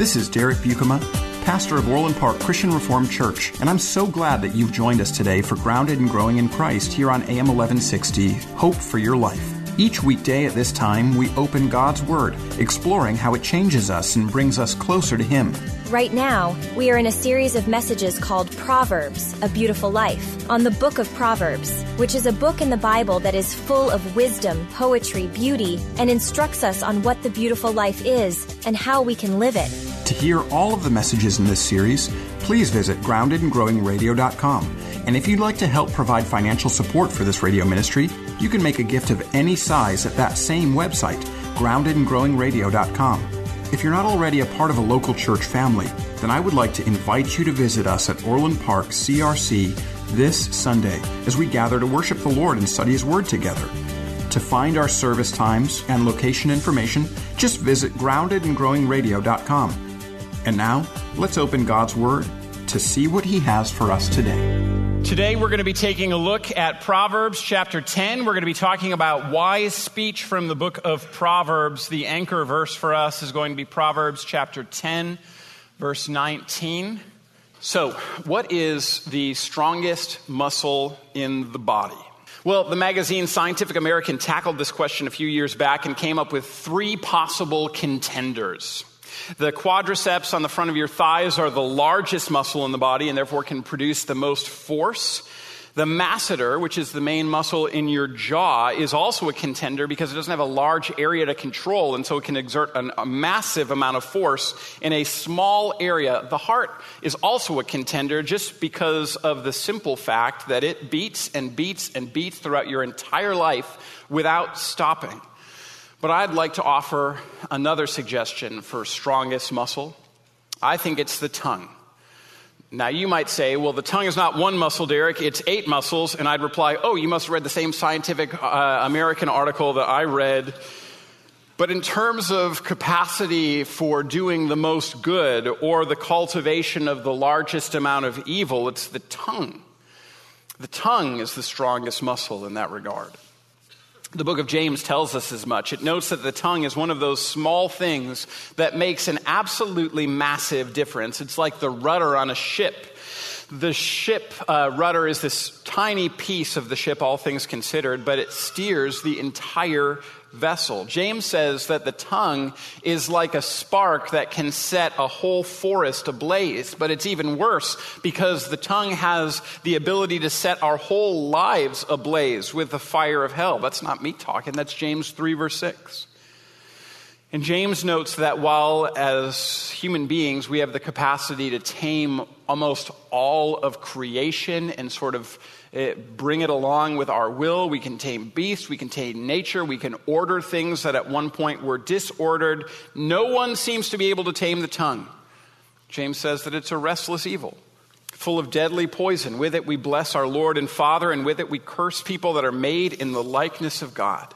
This is Derek Buikema, pastor of Orland Park Christian Reformed Church, and I'm so glad that you've joined us today for Grounded and Growing in Christ here on AM 1160, Hope for Your Life. Each weekday at this time, we open God's Word, exploring how it changes us and brings us closer to Him. Right now, we are in a series of messages called Proverbs, A Beautiful Life, on the book of Proverbs, which is a book in the Bible that is full of wisdom, poetry, beauty, and instructs us on what the beautiful life is and how we can live it. To hear all of the messages in this series, please visit groundedandgrowingradio.com. And if you'd like to help provide financial support for this radio ministry, you can make a gift of any size at that same website, groundedandgrowingradio.com. If you're not already a part of a local church family, then I would like to invite you to visit us at Orland Park CRC this Sunday as we gather to worship the Lord and study His Word together. To find our service times and location information, just visit groundedandgrowingradio.com. And now, let's open God's Word to see what He has for us today. Today, we're going to be taking a look at Proverbs chapter 10. We're going to be talking about wise speech from the book of Proverbs. The anchor verse for us is going to be Proverbs chapter 10, verse 19. So, what is the strongest muscle in the body? Well, the magazine Scientific American tackled this question a few years back and came up with three possible contenders. The quadriceps on the front of your thighs are the largest muscle in the body and therefore can produce the most force. The masseter, which is the main muscle in your jaw, is also a contender because it doesn't have a large area to control, and so it can exert an, a massive amount of force in a small area. The heart is also a contender just because of the simple fact that it beats and beats and beats throughout your entire life without stopping. But I'd like to offer another suggestion for strongest muscle. I think it's the tongue. Now, you might say, well, the tongue is not one muscle, Derek, it's eight muscles. And I'd reply, oh, you must have read the same scientific uh, American article that I read. But in terms of capacity for doing the most good or the cultivation of the largest amount of evil, it's the tongue. The tongue is the strongest muscle in that regard. The book of James tells us as much. It notes that the tongue is one of those small things that makes an absolutely massive difference. It's like the rudder on a ship. The ship uh, rudder is this tiny piece of the ship, all things considered, but it steers the entire vessel. James says that the tongue is like a spark that can set a whole forest ablaze, but it's even worse because the tongue has the ability to set our whole lives ablaze with the fire of hell. That's not me talking, that's James 3, verse 6. And James notes that while as human beings we have the capacity to tame almost all of creation and sort of eh, bring it along with our will, we can tame beasts, we can tame nature, we can order things that at one point were disordered. No one seems to be able to tame the tongue. James says that it's a restless evil, full of deadly poison. With it we bless our Lord and Father, and with it we curse people that are made in the likeness of God.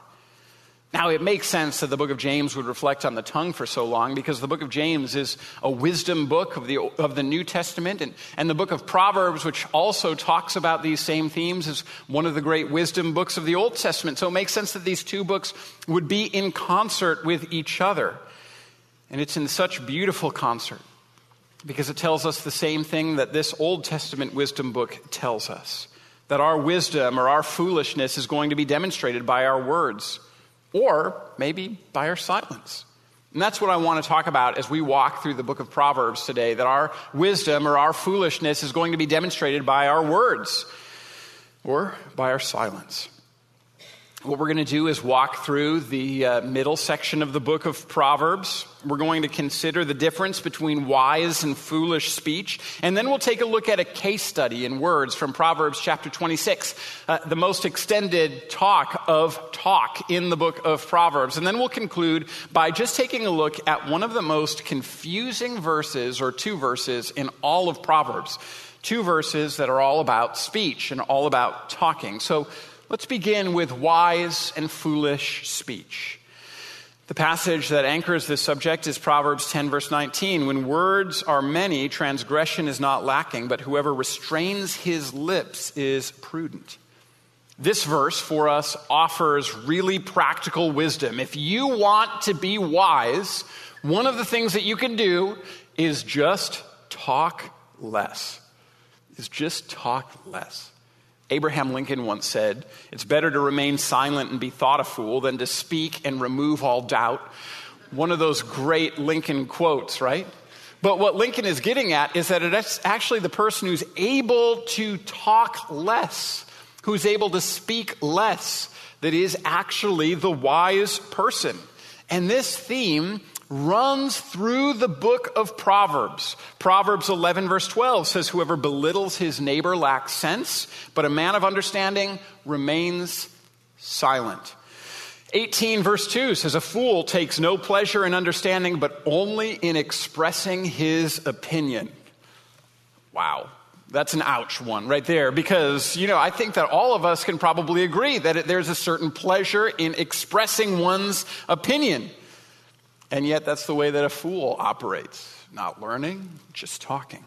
Now, it makes sense that the book of James would reflect on the tongue for so long because the book of James is a wisdom book of the, of the New Testament. And, and the book of Proverbs, which also talks about these same themes, is one of the great wisdom books of the Old Testament. So it makes sense that these two books would be in concert with each other. And it's in such beautiful concert because it tells us the same thing that this Old Testament wisdom book tells us that our wisdom or our foolishness is going to be demonstrated by our words or maybe by our silence. And that's what I want to talk about as we walk through the book of Proverbs today that our wisdom or our foolishness is going to be demonstrated by our words or by our silence. What we're going to do is walk through the uh, middle section of the book of Proverbs. We're going to consider the difference between wise and foolish speech. And then we'll take a look at a case study in words from Proverbs chapter 26, uh, the most extended talk of talk in the book of Proverbs. And then we'll conclude by just taking a look at one of the most confusing verses or two verses in all of Proverbs. Two verses that are all about speech and all about talking. So, Let's begin with wise and foolish speech. The passage that anchors this subject is Proverbs 10, verse 19. When words are many, transgression is not lacking, but whoever restrains his lips is prudent. This verse for us offers really practical wisdom. If you want to be wise, one of the things that you can do is just talk less. Is just talk less. Abraham Lincoln once said, It's better to remain silent and be thought a fool than to speak and remove all doubt. One of those great Lincoln quotes, right? But what Lincoln is getting at is that it's actually the person who's able to talk less, who's able to speak less, that is actually the wise person. And this theme runs through the book of Proverbs. Proverbs 11, verse 12 says, Whoever belittles his neighbor lacks sense, but a man of understanding remains silent. 18, verse 2 says, A fool takes no pleasure in understanding, but only in expressing his opinion. Wow. That's an ouch one right there because, you know, I think that all of us can probably agree that it, there's a certain pleasure in expressing one's opinion. And yet, that's the way that a fool operates not learning, just talking.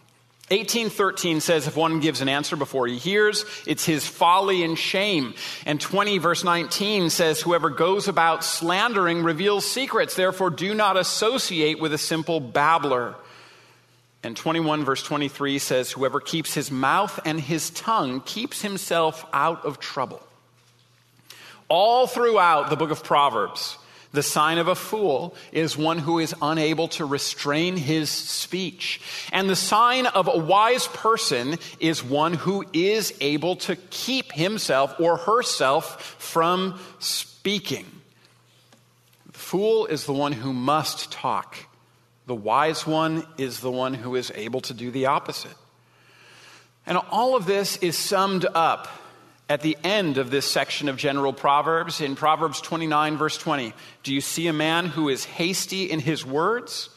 1813 says if one gives an answer before he hears, it's his folly and shame. And 20 verse 19 says whoever goes about slandering reveals secrets, therefore do not associate with a simple babbler. And 21 verse 23 says whoever keeps his mouth and his tongue keeps himself out of trouble. All throughout the book of Proverbs, the sign of a fool is one who is unable to restrain his speech. And the sign of a wise person is one who is able to keep himself or herself from speaking. The fool is the one who must talk. The wise one is the one who is able to do the opposite. And all of this is summed up at the end of this section of general Proverbs, in Proverbs 29, verse 20, do you see a man who is hasty in his words?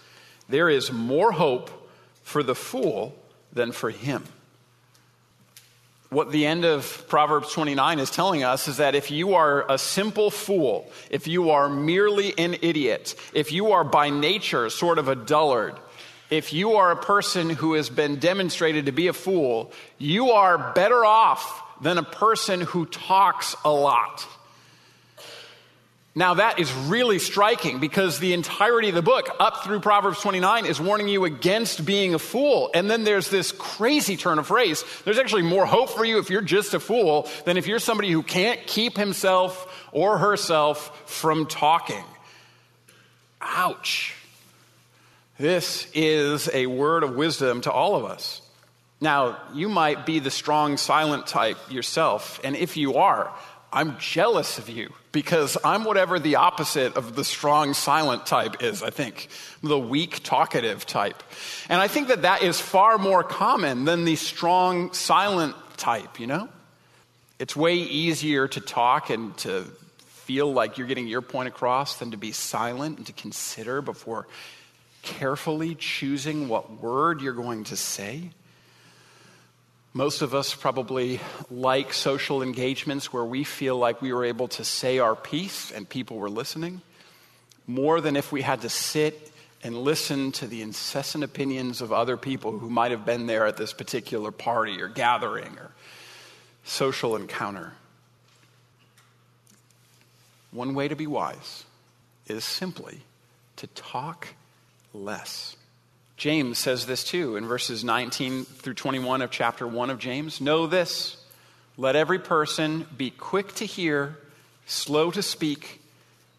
There is more hope for the fool than for him. What the end of Proverbs 29 is telling us is that if you are a simple fool, if you are merely an idiot, if you are by nature sort of a dullard, if you are a person who has been demonstrated to be a fool, you are better off than a person who talks a lot. Now, that is really striking because the entirety of the book, up through Proverbs 29, is warning you against being a fool. And then there's this crazy turn of phrase. There's actually more hope for you if you're just a fool than if you're somebody who can't keep himself or herself from talking. Ouch. This is a word of wisdom to all of us. Now, you might be the strong, silent type yourself, and if you are, I'm jealous of you because I'm whatever the opposite of the strong, silent type is, I think. The weak, talkative type. And I think that that is far more common than the strong, silent type, you know? It's way easier to talk and to feel like you're getting your point across than to be silent and to consider before carefully choosing what word you're going to say. Most of us probably like social engagements where we feel like we were able to say our piece and people were listening, more than if we had to sit and listen to the incessant opinions of other people who might have been there at this particular party or gathering or social encounter. One way to be wise is simply to talk less. James says this too in verses 19 through 21 of chapter 1 of James. Know this let every person be quick to hear, slow to speak,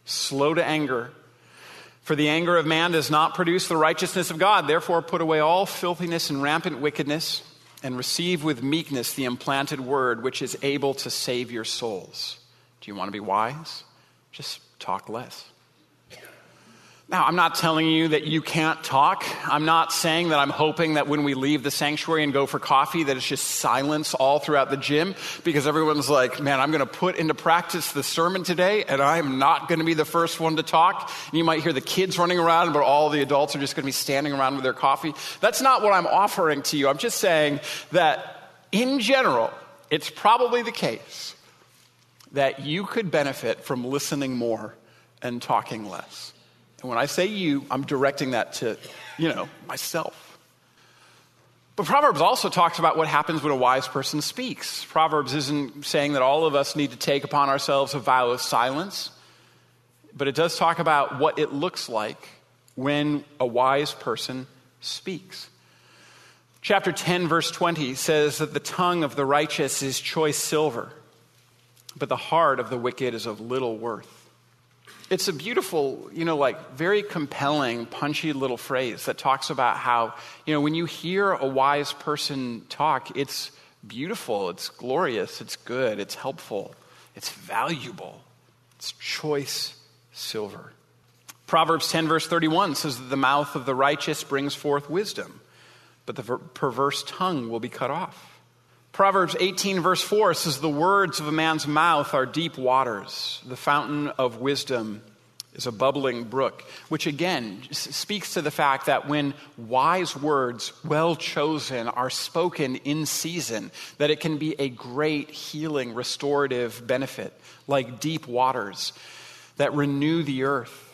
slow to anger. For the anger of man does not produce the righteousness of God. Therefore, put away all filthiness and rampant wickedness, and receive with meekness the implanted word, which is able to save your souls. Do you want to be wise? Just talk less. Now, I'm not telling you that you can't talk. I'm not saying that I'm hoping that when we leave the sanctuary and go for coffee, that it's just silence all throughout the gym because everyone's like, man, I'm going to put into practice the sermon today and I'm not going to be the first one to talk. And you might hear the kids running around, but all the adults are just going to be standing around with their coffee. That's not what I'm offering to you. I'm just saying that in general, it's probably the case that you could benefit from listening more and talking less. And when I say you, I'm directing that to, you know, myself. But Proverbs also talks about what happens when a wise person speaks. Proverbs isn't saying that all of us need to take upon ourselves a vow of silence, but it does talk about what it looks like when a wise person speaks. Chapter 10, verse 20 says that the tongue of the righteous is choice silver, but the heart of the wicked is of little worth. It's a beautiful, you know, like very compelling, punchy little phrase that talks about how, you know, when you hear a wise person talk, it's beautiful, it's glorious, it's good, it's helpful, it's valuable, it's choice silver. Proverbs 10, verse 31 says that the mouth of the righteous brings forth wisdom, but the perverse tongue will be cut off. Proverbs 18, verse 4 says, The words of a man's mouth are deep waters. The fountain of wisdom is a bubbling brook, which again speaks to the fact that when wise words, well chosen, are spoken in season, that it can be a great healing, restorative benefit, like deep waters that renew the earth.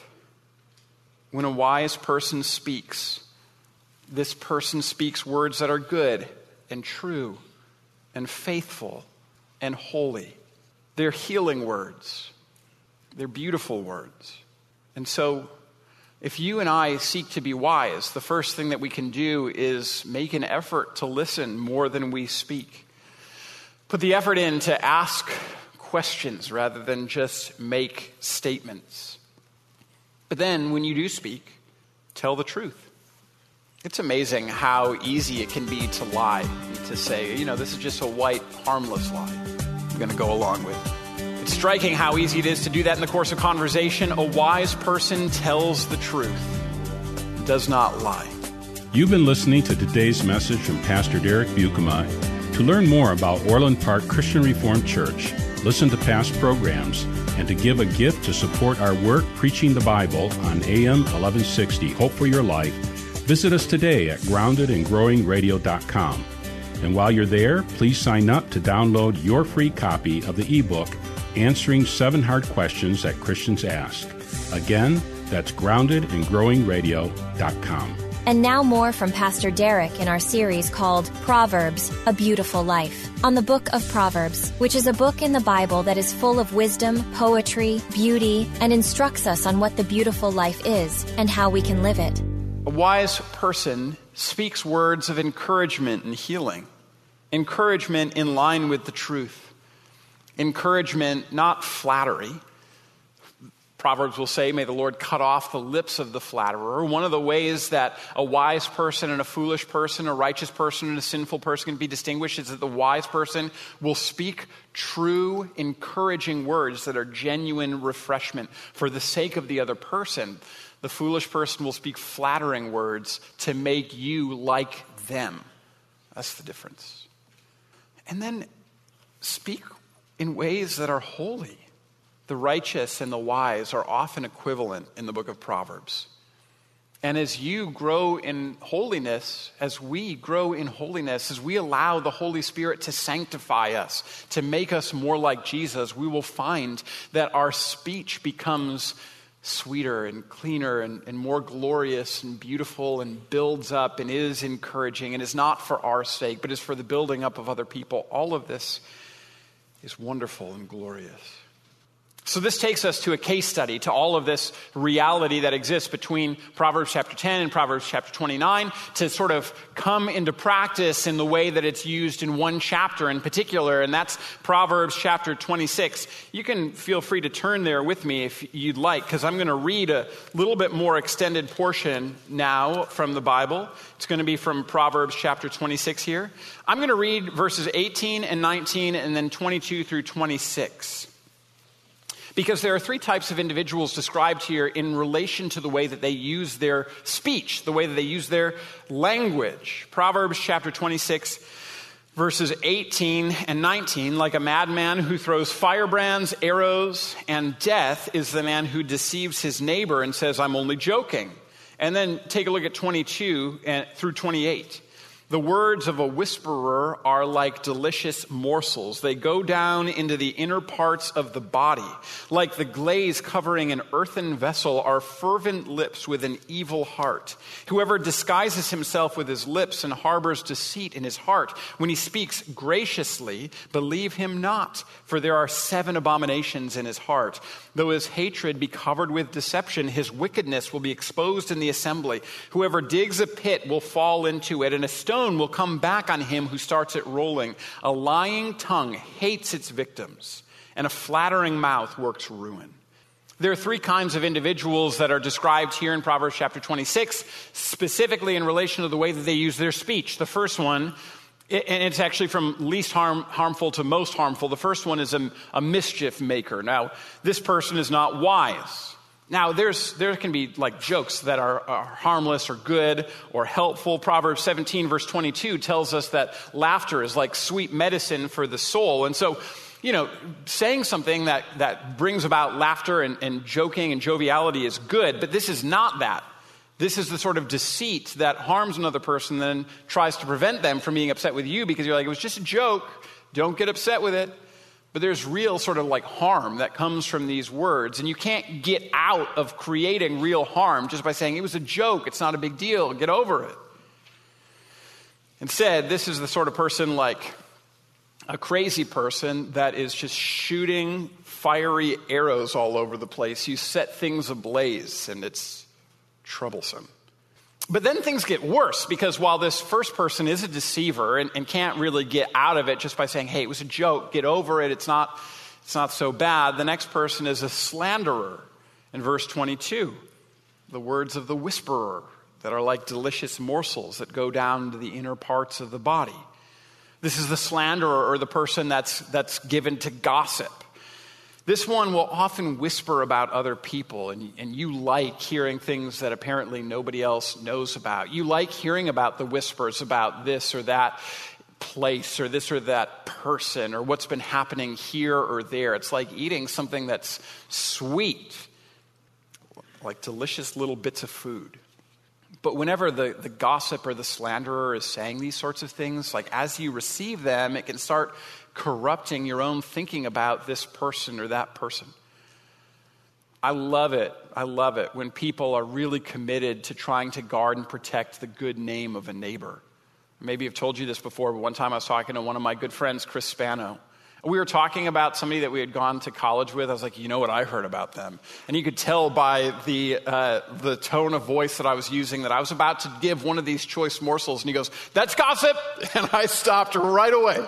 When a wise person speaks, this person speaks words that are good and true and faithful and holy. They're healing words, they're beautiful words. And so, if you and I seek to be wise, the first thing that we can do is make an effort to listen more than we speak. Put the effort in to ask questions rather than just make statements. But then, when you do speak, tell the truth. It's amazing how easy it can be to lie, to say, you know, this is just a white, harmless lie I'm going to go along with. it. It's striking how easy it is to do that in the course of conversation. A wise person tells the truth, does not lie. You've been listening to today's message from Pastor Derek Buikema. To learn more about Orland Park Christian Reformed Church, listen to past programs, and to give a gift to support our work preaching the Bible on AM 1160 Hope for Your Life, Visit us today at groundedandgrowingradio.com. And while you're there, please sign up to download your free copy of the ebook, Answering Seven Hard Questions That Christians Ask. Again, that's groundedandgrowingradio.com. And now more from Pastor Derek in our series called Proverbs, A Beautiful Life, on the book of Proverbs, which is a book in the Bible that is full of wisdom, poetry, beauty, and instructs us on what the beautiful life is and how we can live it. Wise person speaks words of encouragement and healing, encouragement in line with the truth, encouragement, not flattery. Proverbs will say, May the Lord cut off the lips of the flatterer. One of the ways that a wise person and a foolish person, a righteous person and a sinful person can be distinguished is that the wise person will speak true, encouraging words that are genuine refreshment for the sake of the other person. The foolish person will speak flattering words to make you like them. That's the difference. And then speak in ways that are holy. The righteous and the wise are often equivalent in the book of Proverbs. And as you grow in holiness, as we grow in holiness, as we allow the Holy Spirit to sanctify us, to make us more like Jesus, we will find that our speech becomes sweeter and cleaner and, and more glorious and beautiful and builds up and is encouraging and is not for our sake, but is for the building up of other people. All of this is wonderful and glorious. So, this takes us to a case study, to all of this reality that exists between Proverbs chapter 10 and Proverbs chapter 29, to sort of come into practice in the way that it's used in one chapter in particular, and that's Proverbs chapter 26. You can feel free to turn there with me if you'd like, because I'm going to read a little bit more extended portion now from the Bible. It's going to be from Proverbs chapter 26 here. I'm going to read verses 18 and 19, and then 22 through 26. Because there are three types of individuals described here in relation to the way that they use their speech, the way that they use their language. Proverbs chapter 26 verses 18 and 19 like a madman who throws firebrands, arrows, and death is the man who deceives his neighbor and says, I'm only joking. And then take a look at 22 through 28. The words of a whisperer are like delicious morsels. They go down into the inner parts of the body. Like the glaze covering an earthen vessel are fervent lips with an evil heart. Whoever disguises himself with his lips and harbors deceit in his heart, when he speaks graciously, believe him not, for there are seven abominations in his heart. Though his hatred be covered with deception, his wickedness will be exposed in the assembly. Whoever digs a pit will fall into it, and a stone stone will come back on him who starts it rolling. A lying tongue hates its victims, and a flattering mouth works ruin. There are three kinds of individuals that are described here in Proverbs chapter 26, specifically in relation to the way that they use their speech. The first one, and it's actually from least harm, harmful to most harmful. The first one is a, a mischief maker. Now, this person is not wise. Now, there's, there can be like jokes that are, are, harmless or good or helpful. Proverbs 17, verse 22 tells us that laughter is like sweet medicine for the soul. And so, you know, saying something that, that brings about laughter and, and joking and joviality is good, but this is not that. This is the sort of deceit that harms another person, then tries to prevent them from being upset with you because you're like, it was just a joke. Don't get upset with it. But there's real sort of like harm that comes from these words. And you can't get out of creating real harm just by saying it was a joke, it's not a big deal, get over it. Instead, this is the sort of person like a crazy person that is just shooting fiery arrows all over the place. You set things ablaze, and it's troublesome. But then things get worse because while this first person is a deceiver and, and, can't really get out of it just by saying, hey, it was a joke, get over it, it's not, it's not so bad, the next person is a slanderer. In verse 22, the words of the whisperer that are like delicious morsels that go down to the inner parts of the body. This is the slanderer or the person that's, that's given to gossip. This one will often whisper about other people, and, and you like hearing things that apparently nobody else knows about. You like hearing about the whispers about this or that place or this or that person or what's been happening here or there. It's like eating something that's sweet, like delicious little bits of food. But whenever the, the gossip or the slanderer is saying these sorts of things, like as you receive them, it can start corrupting your own thinking about this person or that person. I love it. I love it when people are really committed to trying to guard and protect the good name of a neighbor. Maybe I've told you this before, but one time I was talking to one of my good friends, Chris Spano. We were talking about somebody that we had gone to college with. I was like, you know what I heard about them? And you could tell by the, uh, the tone of voice that I was using that I was about to give one of these choice morsels. And he goes, that's gossip. And I stopped right away.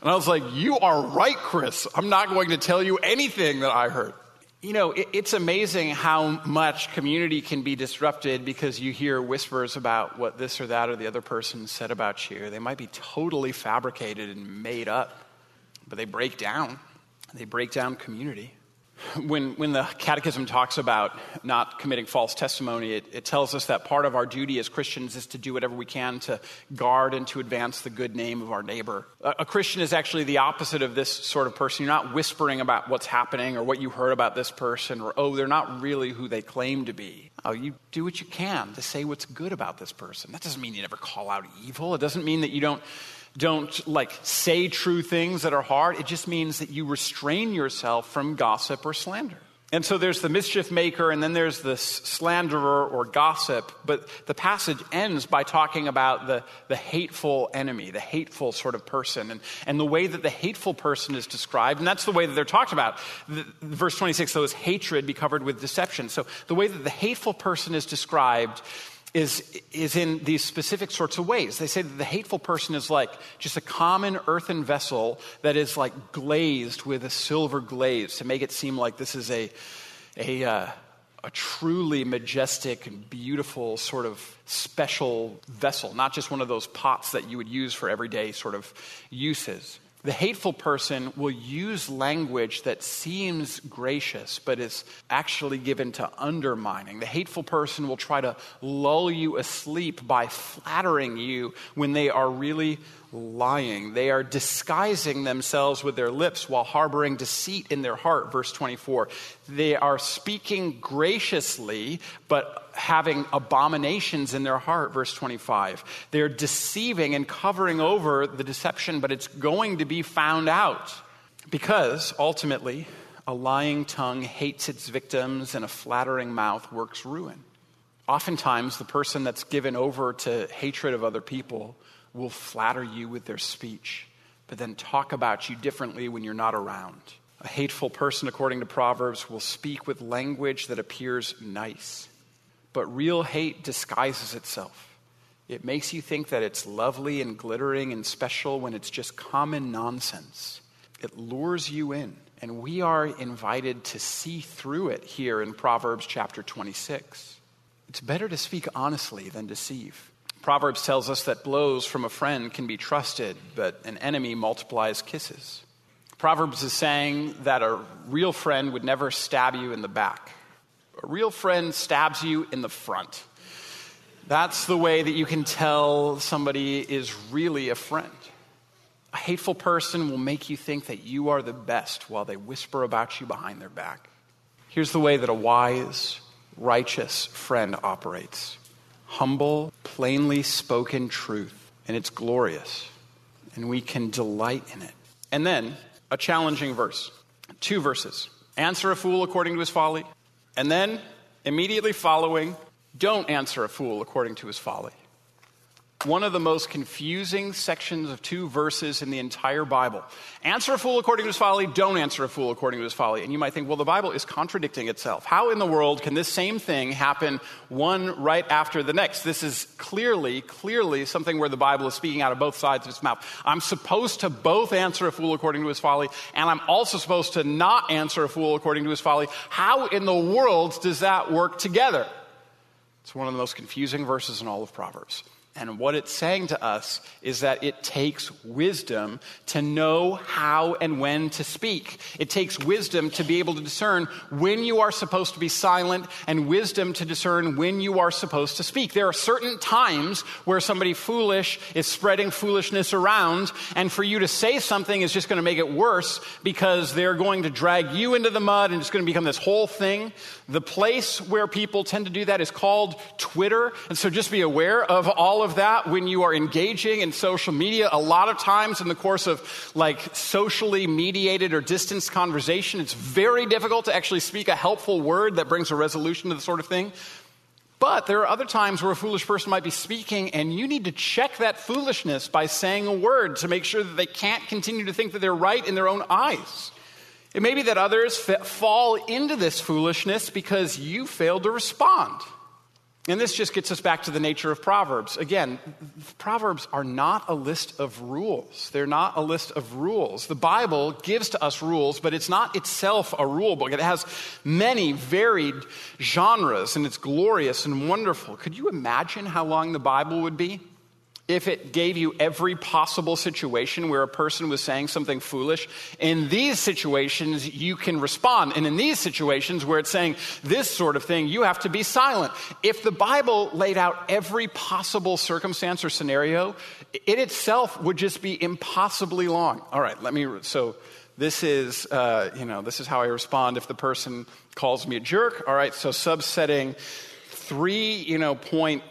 And I was like, You are right, Chris. I'm not going to tell you anything that I heard. You know, it, it's amazing how much community can be disrupted because you hear whispers about what this or that or the other person said about you. They might be totally fabricated and made up, but they break down. They break down community when, when the Catechism talks about not committing false testimony, it, it, tells us that part of our duty as Christians is to do whatever we can to guard and to advance the good name of our neighbor. A, a Christian is actually the opposite of this sort of person. You're not whispering about what's happening or what you heard about this person or, oh, they're not really who they claim to be. Oh, you do what you can to say what's good about this person. That doesn't mean you never call out evil. It doesn't mean that you don't don't like say true things that are hard. It just means that you restrain yourself from gossip or slander. And so there's the mischief maker, and then there's the slanderer or gossip. But the passage ends by talking about the, the hateful enemy, the hateful sort of person, and, and the way that the hateful person is described. And that's the way that they're talked about. The, verse 26, though, is hatred be covered with deception. So the way that the hateful person is described is, is in these specific sorts of ways. They say that the hateful person is like just a common earthen vessel that is like glazed with a silver glaze to make it seem like this is a, a, uh, a truly majestic and beautiful sort of special vessel, not just one of those pots that you would use for everyday sort of uses. The hateful person will use language that seems gracious, but is actually given to undermining. The hateful person will try to lull you asleep by flattering you when they are really lying. They are disguising themselves with their lips while harboring deceit in their heart. Verse 24. They are speaking graciously, but having abominations in their heart. Verse 25. They're deceiving and covering over the deception, but it's going to be found out. Because ultimately, a lying tongue hates its victims and a flattering mouth works ruin. Oftentimes, the person that's given over to hatred of other people will flatter you with their speech, but then talk about you differently when you're not around. A hateful person, according to Proverbs, will speak with language that appears nice, but real hate disguises itself. It makes you think that it's lovely and glittering and special when it's just common nonsense. It lures you in, and we are invited to see through it here in Proverbs chapter 26. It's better to speak honestly than deceive. Proverbs tells us that blows from a friend can be trusted, but an enemy multiplies kisses. Proverbs is saying that a real friend would never stab you in the back. A real friend stabs you in the front. That's the way that you can tell somebody is really a friend. A hateful person will make you think that you are the best while they whisper about you behind their back. Here's the way that a wise, righteous friend operates humble, plainly spoken truth, and it's glorious, and we can delight in it. And then a challenging verse, two verses. Answer a fool according to his folly, and then immediately following, don't answer a fool according to his folly one of the most confusing sections of two verses in the entire Bible. Answer a fool according to his folly, don't answer a fool according to his folly. And you might think, well, the Bible is contradicting itself. How in the world can this same thing happen one right after the next? This is clearly, clearly something where the Bible is speaking out of both sides of its mouth. I'm supposed to both answer a fool according to his folly, and I'm also supposed to not answer a fool according to his folly. How in the world does that work together? It's one of the most confusing verses in all of Proverbs. And what it's saying to us is that it takes wisdom to know how and when to speak. It takes wisdom to be able to discern when you are supposed to be silent and wisdom to discern when you are supposed to speak. There are certain times where somebody foolish is spreading foolishness around, and for you to say something is just going to make it worse because they're going to drag you into the mud and it's going to become this whole thing. The place where people tend to do that is called Twitter. And so just be aware of all of of that when you are engaging in social media. A lot of times in the course of like socially mediated or distanced conversation, it's very difficult to actually speak a helpful word that brings a resolution to the sort of thing. But there are other times where a foolish person might be speaking, and you need to check that foolishness by saying a word to make sure that they can't continue to think that they're right in their own eyes. It may be that others fall into this foolishness because you failed to respond. And this just gets us back to the nature of Proverbs. Again, Proverbs are not a list of rules. They're not a list of rules. The Bible gives to us rules, but it's not itself a rule book. It has many varied genres, and it's glorious and wonderful. Could you imagine how long the Bible would be? If it gave you every possible situation where a person was saying something foolish, in these situations you can respond. And in these situations where it's saying this sort of thing, you have to be silent. If the Bible laid out every possible circumstance or scenario, it itself would just be impossibly long. All right, let me. So this is, uh, you know, this is how I respond if the person calls me a jerk. All right, so subsetting three, you know, point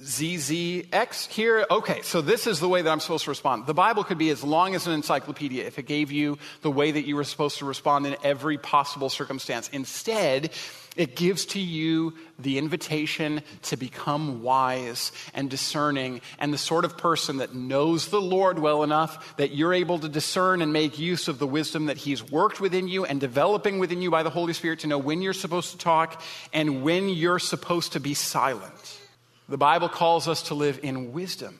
ZZX here? Okay, so this is the way that I'm supposed to respond. The Bible could be as long as an encyclopedia if it gave you the way that you were supposed to respond in every possible circumstance. Instead, it gives to you the invitation to become wise and discerning and the sort of person that knows the Lord well enough that you're able to discern and make use of the wisdom that He's worked within you and developing within you by the Holy Spirit to know when you're supposed to talk and when you're supposed to be silent. The Bible calls us to live in wisdom.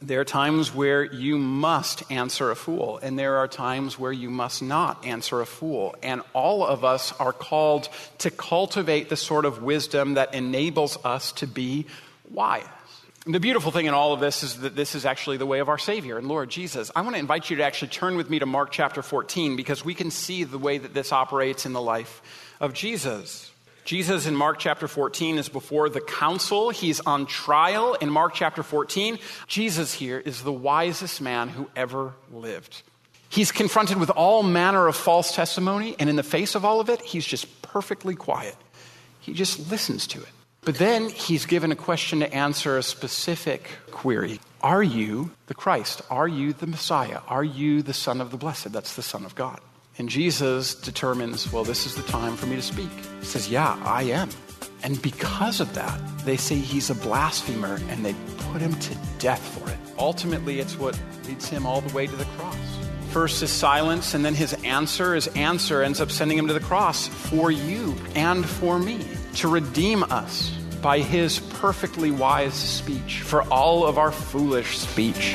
There are times where you must answer a fool, and there are times where you must not answer a fool. And all of us are called to cultivate the sort of wisdom that enables us to be wise. The beautiful thing in all of this is that this is actually the way of our Savior and Lord Jesus. I want to invite you to actually turn with me to Mark chapter 14 because we can see the way that this operates in the life of Jesus. Jesus in Mark chapter 14 is before the council. He's on trial in Mark chapter 14. Jesus here is the wisest man who ever lived. He's confronted with all manner of false testimony, and in the face of all of it, he's just perfectly quiet. He just listens to it. But then he's given a question to answer a specific query Are you the Christ? Are you the Messiah? Are you the Son of the Blessed? That's the Son of God. And Jesus determines, well, this is the time for me to speak. He says, Yeah, I am. And because of that, they say he's a blasphemer and they put him to death for it. Ultimately, it's what leads him all the way to the cross. First his silence, and then his answer. His answer ends up sending him to the cross for you and for me to redeem us by his perfectly wise speech for all of our foolish speech.